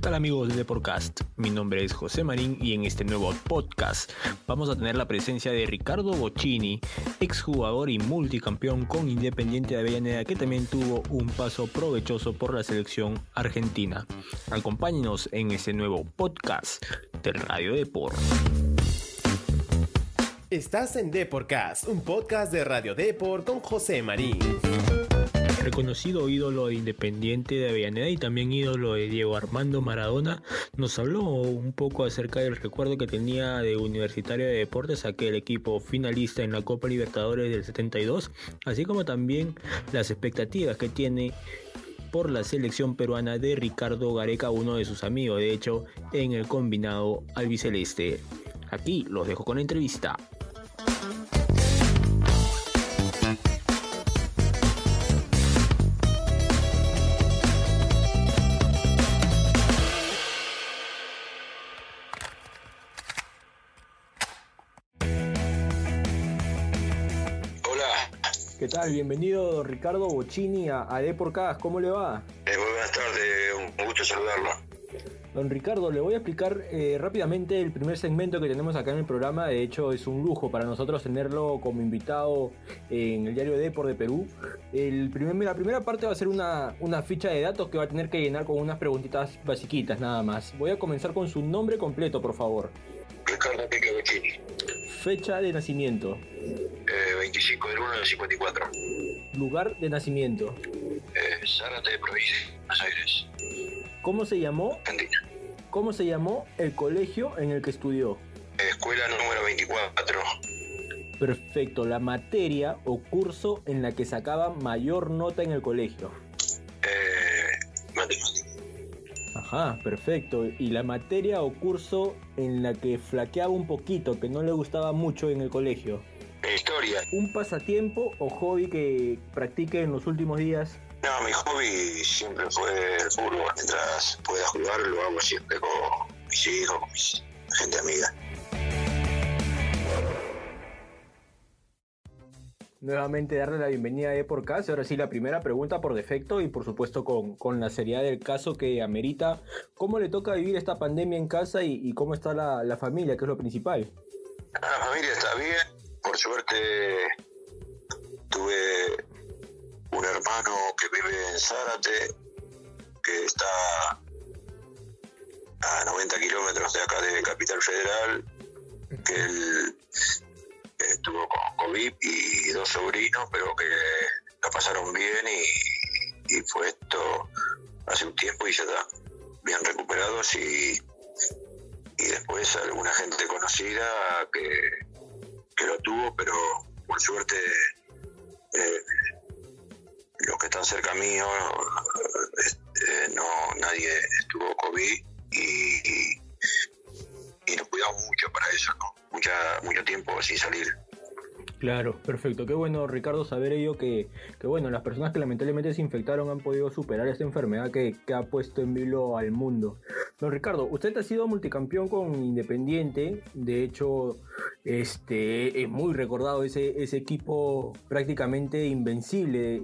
¿Qué tal amigos de Deporcast? Mi nombre es José Marín y en este nuevo podcast vamos a tener la presencia de Ricardo Bocchini, exjugador y multicampeón con Independiente de Avellaneda que también tuvo un paso provechoso por la selección argentina. Acompáñenos en este nuevo podcast del Radio Deport. Estás en Deporcast, un podcast de Radio Deport con José Marín reconocido ídolo de Independiente de Avellaneda y también ídolo de Diego Armando Maradona, nos habló un poco acerca del recuerdo que tenía de Universitario de Deportes, aquel equipo finalista en la Copa Libertadores del 72, así como también las expectativas que tiene por la selección peruana de Ricardo Gareca, uno de sus amigos, de hecho, en el combinado albiceleste. Aquí los dejo con la entrevista. ¿Qué tal? Bienvenido Ricardo Bocini a, a ¿Cómo le va? Eh, muy buenas tardes, un gusto saludarlo. Don Ricardo, le voy a explicar eh, rápidamente el primer segmento que tenemos acá en el programa. De hecho, es un lujo para nosotros tenerlo como invitado en el diario Depor de Perú. El primer, la primera parte va a ser una, una ficha de datos que va a tener que llenar con unas preguntitas basiquitas nada más. Voy a comenzar con su nombre completo, por favor. Ricardo Pique Bocini. Fecha de nacimiento. 25 del 1 del 54. Lugar de nacimiento. Eh, Zárate, provincia Buenos Aires. ¿Cómo se llamó? Argentina. ¿Cómo se llamó el colegio en el que estudió? Escuela número 24. Perfecto. La materia o curso en la que sacaba mayor nota en el colegio. Eh, matemática. Ajá, perfecto. ¿Y la materia o curso en la que flaqueaba un poquito, que no le gustaba mucho en el colegio? Historia. ¿Un pasatiempo o hobby que practique en los últimos días? No, mi hobby siempre fue el fútbol. Mientras pueda jugar, lo hago siempre con mis hijos, con mi gente amiga. Nuevamente darle la bienvenida a por caso. Ahora sí, la primera pregunta por defecto y por supuesto con, con, la seriedad del caso que amerita. ¿Cómo le toca vivir esta pandemia en casa y, y cómo está la, la, familia, que es lo principal? La familia está bien, por suerte tuve un hermano que vive en Zárate, que está a 90 kilómetros de acá de Capital Federal, que él estuvo con COVID y dos sobrinos, pero que la pasaron bien y, y fue esto hace un tiempo y ya está bien recuperados y, y después alguna gente conocida que, que lo tuvo, pero por suerte eh, los que están cerca mío, eh, no, nadie estuvo COVID y, y, nos cuidamos mucho para eso, ¿no? Mucha, mucho tiempo sin salir. Claro, perfecto. Qué bueno, Ricardo, saber ello que, que, bueno, las personas que lamentablemente se infectaron han podido superar esta enfermedad que, que, ha puesto en vilo al mundo. Don Ricardo, usted ha sido multicampeón con Independiente. De hecho, este es muy recordado ese, equipo prácticamente invencible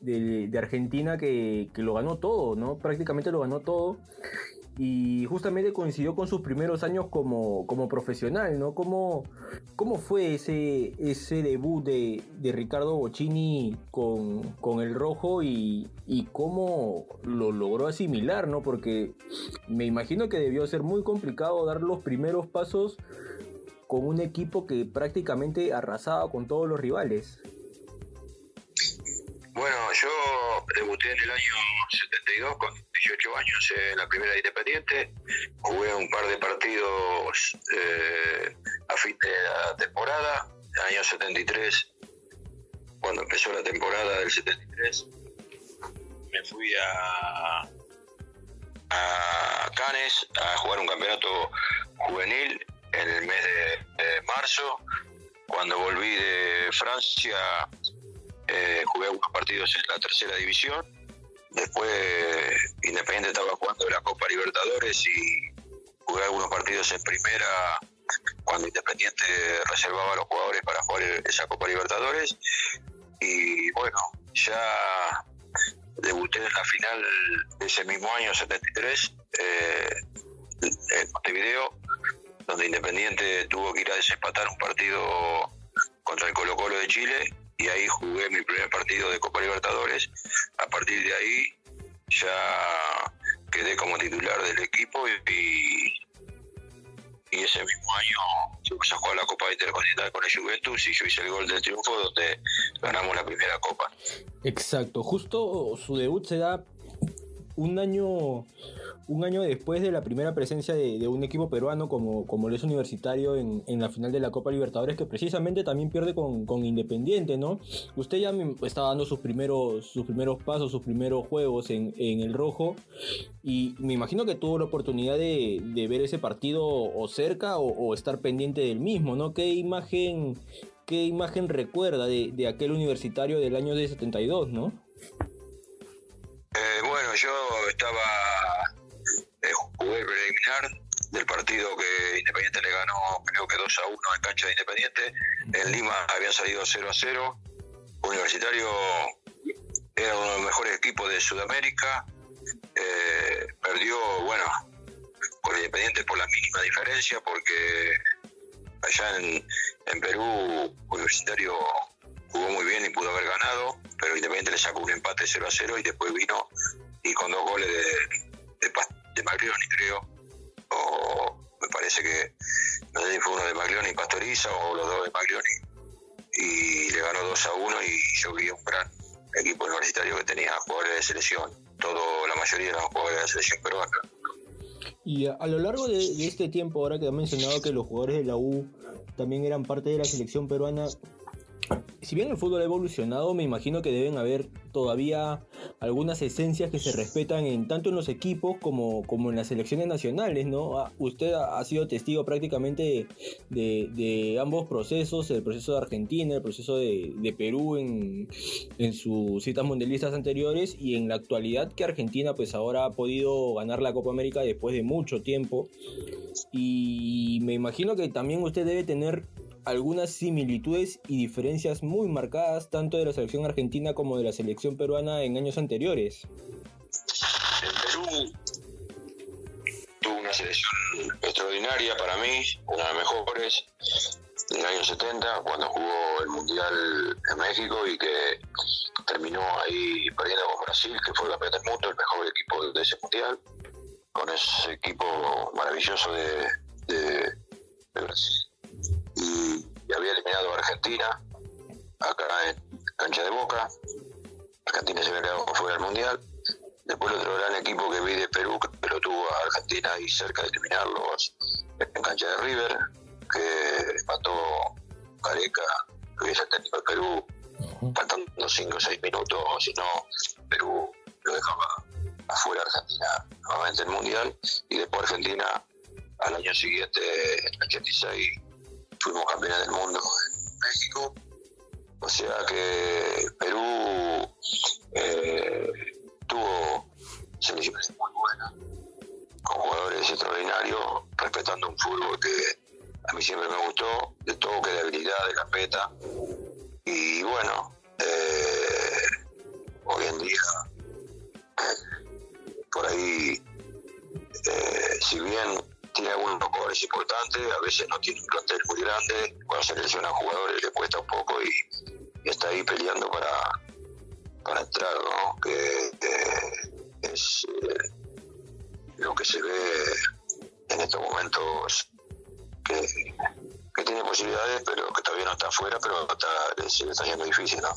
de, Argentina que, lo ganó todo, ¿no? Prácticamente lo ganó todo y justamente coincidió con sus primeros años como, como profesional, ¿no? ¿Cómo, cómo fue ese, ese debut de, de Ricardo Bocini con, con el rojo y, y, cómo lo logró asimilar, ¿no? Porque me imagino que debió ser muy complicado dar los primeros pasos con un equipo que prácticamente arrasaba con todos los rivales. Bueno, yo debuté en el año 72 con 18 años en la primera Independiente. Jugué un par de partidos eh, a fin de la temporada, el año 73, cuando empezó la temporada del 73. Me fui a, a Cannes a jugar un campeonato juvenil en el mes de, marzo. Cuando volví de Francia eh, jugué algunos partidos en la tercera división. Después Independiente estaba jugando la Copa Libertadores y jugué algunos partidos en primera cuando Independiente reservaba a los jugadores para jugar esa Copa Libertadores. Y bueno, ya debuté en la final de ese mismo año, 73, eh, en Montevideo, donde Independiente tuvo que ir a desempatar un partido contra el Colo Colo de Chile y ahí jugué mi primer partido de Copa Libertadores. A partir de ahí ya quedé como titular del equipo y, y ese mismo año se a jugar la Copa Intercontinental con el Juventus y yo hice el gol del triunfo donde ganamos la primera Copa. Exacto, justo su debut se da un año un año después de la primera presencia de, un equipo peruano como, como es Universitario en, la final de la Copa Libertadores, que precisamente también pierde con, Independiente, ¿no? Usted ya estaba dando sus primeros, sus primeros pasos, sus primeros juegos en, el rojo, y me imagino que tuvo la oportunidad de, ver ese partido o cerca o, estar pendiente del mismo, ¿no? ¿Qué imagen, qué imagen recuerda de, de aquel universitario del año de 72, ¿no? Eh, bueno, yo estaba del partido que Independiente le ganó, creo que 2 a 1 en cancha de Independiente. En Lima habían salido 0 a 0. Universitario era uno de los mejores equipos de Sudamérica. Eh, perdió, bueno, con Independiente por la mínima diferencia, porque allá en, en Perú, Universitario jugó muy bien y pudo haber ganado, pero Independiente le sacó un empate 0 a 0 y después vino y con dos goles de, de, de creo, me parece que no sé si fue uno de Maglioni y Pastoriza o los dos de Maglioni, y le ganó 2 a 1 y yo vi un gran equipo universitario que tenía jugadores de selección, todo, la mayoría eran jugadores de selección peruana. Y a, lo largo de, este tiempo, ahora que ha mencionado que los jugadores de la U también eran parte de la selección peruana, si bien el fútbol ha evolucionado, me imagino que deben haber todavía algunas esencias que se respetan en tanto en los equipos como, como en las selecciones nacionales, ¿no? Ah, usted ha sido testigo prácticamente de, ambos procesos, el proceso de Argentina, el proceso de, Perú en, en, sus citas mundialistas anteriores y en la actualidad que Argentina pues ahora ha podido ganar la Copa América después de mucho tiempo. Y me imagino que también usted debe tener algunas similitudes y diferencias muy marcadas tanto de la selección argentina como de la selección peruana en años anteriores. El Perú tuvo una selección extraordinaria para mí, una de las mejores en el año 70 cuando jugó el Mundial en México y que terminó ahí perdiendo con Brasil, que fue campeón del mundo, el mejor equipo de ese Mundial, con ese equipo maravilloso de, de Brasil y, había eliminado a Argentina acá en cancha de Boca. Argentina se había quedado fuera del Mundial. Después el otro gran equipo que vi de Perú, que lo tuvo a Argentina ahí cerca de eliminarlos en cancha de River, que mató Careca, que es el técnico de Perú, faltando 5 o 6 minutos, si no, Perú lo dejaba afuera Argentina nuevamente el Mundial, y después Argentina al año siguiente, en el 86, fuimos campeones del mundo en México. O sea que Perú eh, tuvo selecciones muy buenas, con jugadores extraordinarios, respetando un fútbol que a mí siempre me gustó, de toque, de habilidad, de capeta. Y bueno, eh, hoy en día, por ahí, eh, si bien algunos jugadores importantes, a veces no tiene un plantel muy grande, cuando selecciona jugadores le cuesta un poco y, está ahí peleando para, para entrar, ¿no? Que, es eh, lo que se ve en estos momentos que, tiene posibilidades, pero que todavía no está afuera, pero está, se está difícil, ¿no?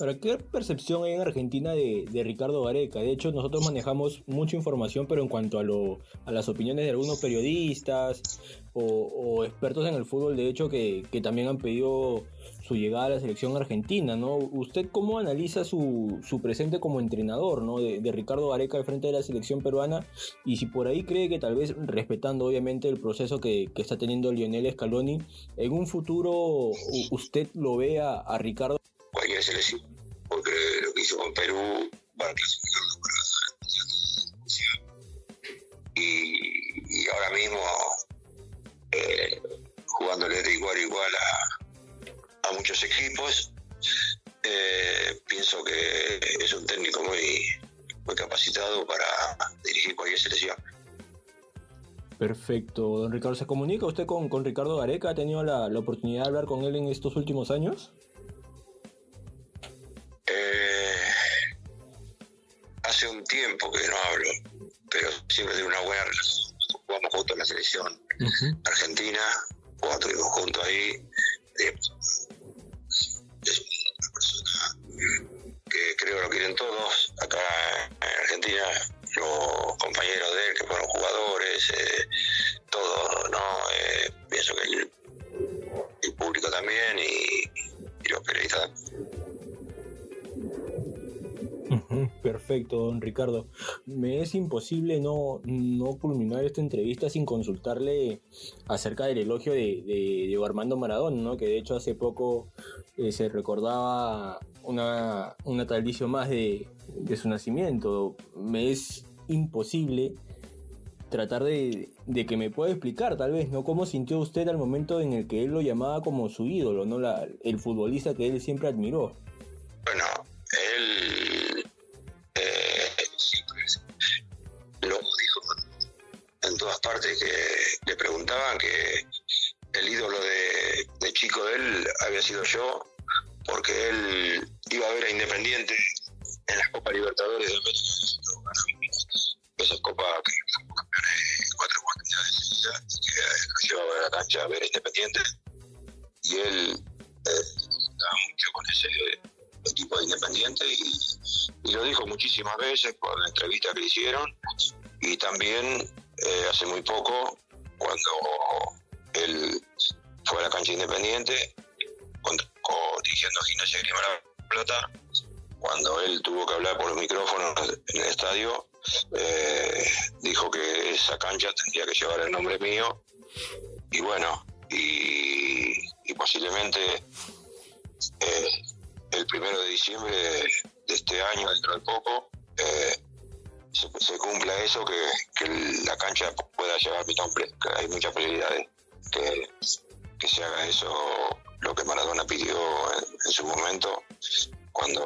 Ahora, ¿qué percepción hay en Argentina de, Ricardo Gareca? De hecho, nosotros manejamos mucha información, pero en cuanto a, lo, a las opiniones de algunos periodistas o, expertos en el fútbol, de hecho, que, también han pedido su llegada a la selección argentina, ¿no? ¿Usted cómo analiza su, su presente como entrenador, ¿no? De, Ricardo Gareca al frente de la selección peruana y si por ahí cree que tal vez, respetando obviamente el proceso que, está teniendo Lionel Scaloni, en un futuro usted lo vea a Ricardo cualquier selección, porque lo que hizo con Perú va a clasificarlo para y ahora mismo eh, jugándole de igual a igual a, muchos equipos, eh, pienso que es un técnico muy muy capacitado para dirigir cualquier selección. Perfecto, don Ricardo. ¿Se comunica usted con, con Ricardo Gareca? ¿Ha tenido la, la, oportunidad de hablar con él en estos últimos años? Eh, hace un tiempo que no hablo, pero siempre tengo una buena relación. Jugamos juntos en la selección uh -huh. argentina, estuvimos juntos ahí. Todos acá en Argentina, los compañeros de él que fueron jugadores, eh, todo, ¿no? Eh, pienso que el, el, público también y, y los periodistas Perfecto, don Ricardo. Me es imposible no, no culminar esta entrevista sin consultarle acerca del elogio de, de Armando Maradona, ¿no? que de hecho hace poco eh, se recordaba una, una más de, de, su nacimiento. Me es imposible tratar de, de, que me pueda explicar tal vez, ¿no? ¿Cómo sintió usted al momento en el que él lo llamaba como su ídolo, ¿no? La, el futbolista que él siempre admiró. Bueno, sido yo, porque él iba a ver a Independiente en las Copas Libertadores de América. Esas copas que fuimos campeones cuatro oportunidades seguidas, que lo llevaba a la cancha a ver a Independiente. Y él eh, estaba mucho con ese equipo de Independiente y, y, lo dijo muchísimas veces por la entrevista que le hicieron y también eh, hace muy poco cuando él fue a la cancha Independiente dirigiendo Gimnasia Grima La Plata cuando él tuvo que hablar por los micrófonos en el estadio eh, dijo que esa cancha tendría que llevar el nombre mío. Y bueno y, posiblemente eh, el primero de diciembre de este año, dentro de poco, eh, se, cumpla eso, que, la cancha pueda llevar mi nombre, hay muchas posibilidades que, que se haga eso, lo que Maradona pidió en, su momento, cuando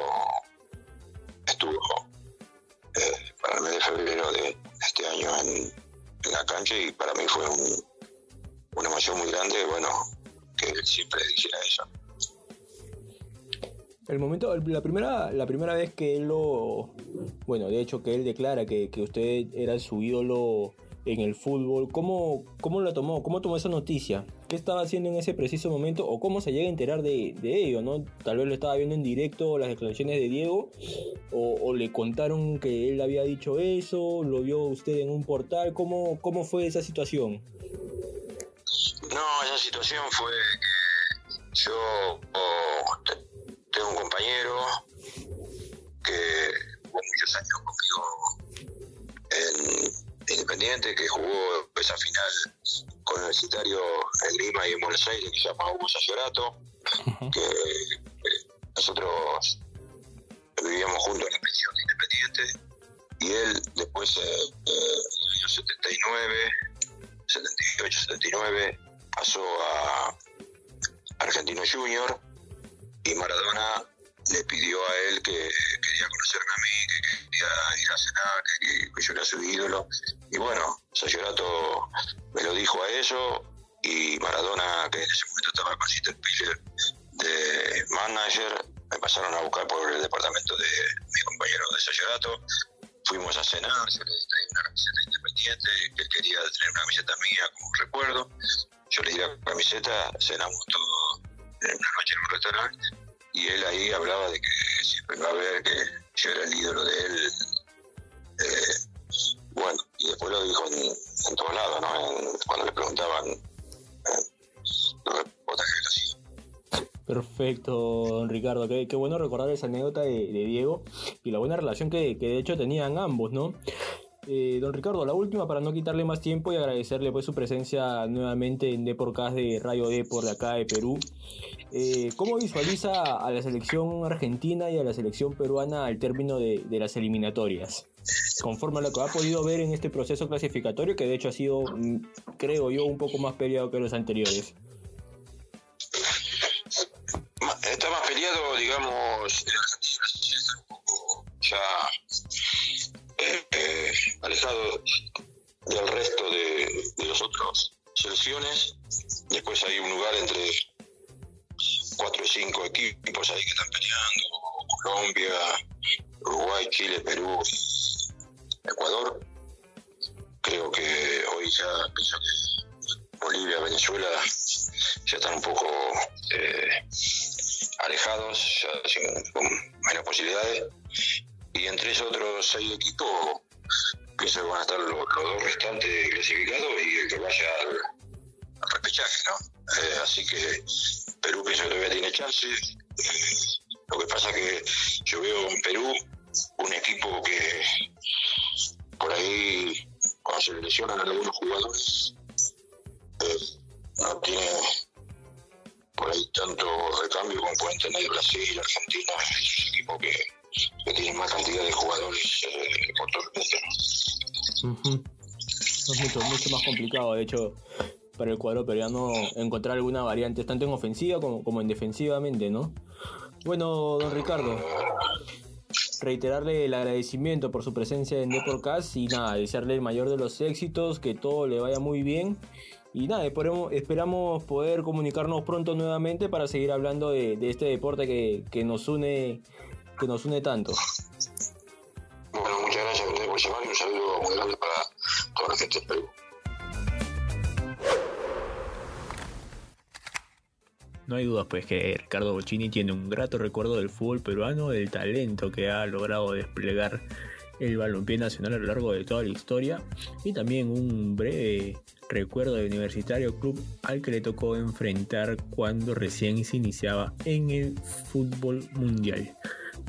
estuvo eh, para el mes de febrero de este año en, en la cancha y para mí fue un, una emoción muy grande, bueno, que él siempre dijera eso. El momento, la primera, la primera vez que él lo, bueno, de hecho que él declara que, que usted era su ídolo en el fútbol, ¿cómo, ¿cómo la tomó? ¿Cómo tomó esa noticia? ¿Qué estaba haciendo en ese preciso momento? ¿O cómo se llega a enterar de, de ello? ¿no? Tal vez lo estaba viendo en directo las declaraciones de Diego, o, le contaron que él había dicho eso, lo vio usted en un portal, ¿cómo, cómo fue esa situación? No, esa situación fue que yo oh, tengo un compañero que jugó muchos años conmigo en Independiente, que jugó esa final con Universitario en Lima y en Buenos Aires, que se llama Hugo Sayorato, uh -huh. que eh, nosotros vivíamos juntos en la prisión de Independiente, y él después, eh, en el año 79, 78, 79, pasó a Argentino Junior, y Maradona le pidió a él que quería conocerme a mí, que quería ir a cenar, que, que yo era su ídolo. Y bueno, Sayorato me lo dijo a eso y Maradona, que en ese momento estaba con Sister Piller de manager, me pasaron a buscar por el departamento de mi compañero de Sayorato. Fuimos a cenar, yo le traí una camiseta independiente, que él quería tener una camiseta mía como recuerdo. Yo le di la camiseta, cenamos todo en una noche en un restaurante y él ahí hablaba de que siempre iba a ver que yo era el ídolo de él. Eh, y después lo dijo en, en todos lados, ¿no? Cuando le preguntaban eh, los reportajes que hacía. Perfecto, don Ricardo. Qué, bueno recordar esa anécdota de, Diego y la buena relación que, que de hecho tenían ambos, ¿no? Eh, don Ricardo, la última para no quitarle más tiempo y agradecerle pues su presencia nuevamente en Deporcast de Radio Depor de acá de Perú. Eh, ¿Cómo visualiza a la selección argentina y a la selección peruana al término de, de, las eliminatorias? Conforme a lo que ha podido ver en este proceso clasificatorio, que de hecho ha sido, mm, creo yo, un poco más peleado que los anteriores. Está más peleado, digamos, en Argentina, un poco ya alejado del resto de, de las otras selecciones. Después hay un lugar entre cuatro o cinco equipos ahí que están peleando, Colombia, Uruguay, Chile, Perú, Ecuador. Creo que hoy ya pienso que Bolivia, Venezuela ya están un poco eh, alejados, ya sin, con menos posibilidades. Y entre esos otros seis equipos, pienso que van a estar los, dos restantes clasificados y el que vaya al, al repechaje, ¿no? Eh, así que Perú pienso que todavía tiene chances. Eh, lo que pasa que yo veo en Perú un equipo que por ahí, cuando se lesionan algunos jugadores, eh, no tiene por ahí tanto recambio como pueden tener Brasil, Argentina, es un equipo que, que tiene más cantidad de jugadores eh, por todo el mundo. Ujú. Es mucho, mucho más complicado, de hecho, para el cuadro peruano encontrar alguna variante, tanto en ofensiva como, como en defensivamente, ¿no? Bueno, don Ricardo, reiterarle el agradecimiento por su presencia en Deporcast y nada, desearle el mayor de los éxitos, que todo le vaya muy bien. Y nada, esperamos poder comunicarnos pronto nuevamente para seguir hablando de, de este deporte que, que nos une que nos une tanto. Bueno, muchas gracias a ustedes por llamar y un saludo muy grande para toda la gente. No hay dudas pues que Ricardo Bocini tiene un grato recuerdo del fútbol peruano, del talento que ha logrado desplegar el balompié nacional a lo largo de toda la historia y también un breve recuerdo de Universitario Club al que le tocó enfrentar cuando recién se iniciaba en el fútbol mundial.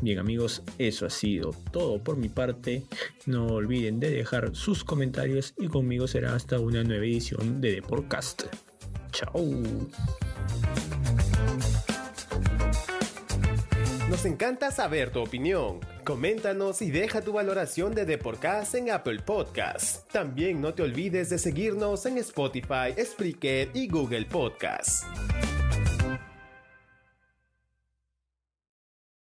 Bien amigos, eso ha sido todo por mi parte. No olviden de dejar sus comentarios y conmigo será hasta una nueva edición de Deporcast. Chao. Encanta saber tu opinión. Coméntanos y deja tu valoración de Deporcast en Apple Podcasts. También no te olvides de seguirnos en Spotify, Spreaker y Google Podcasts.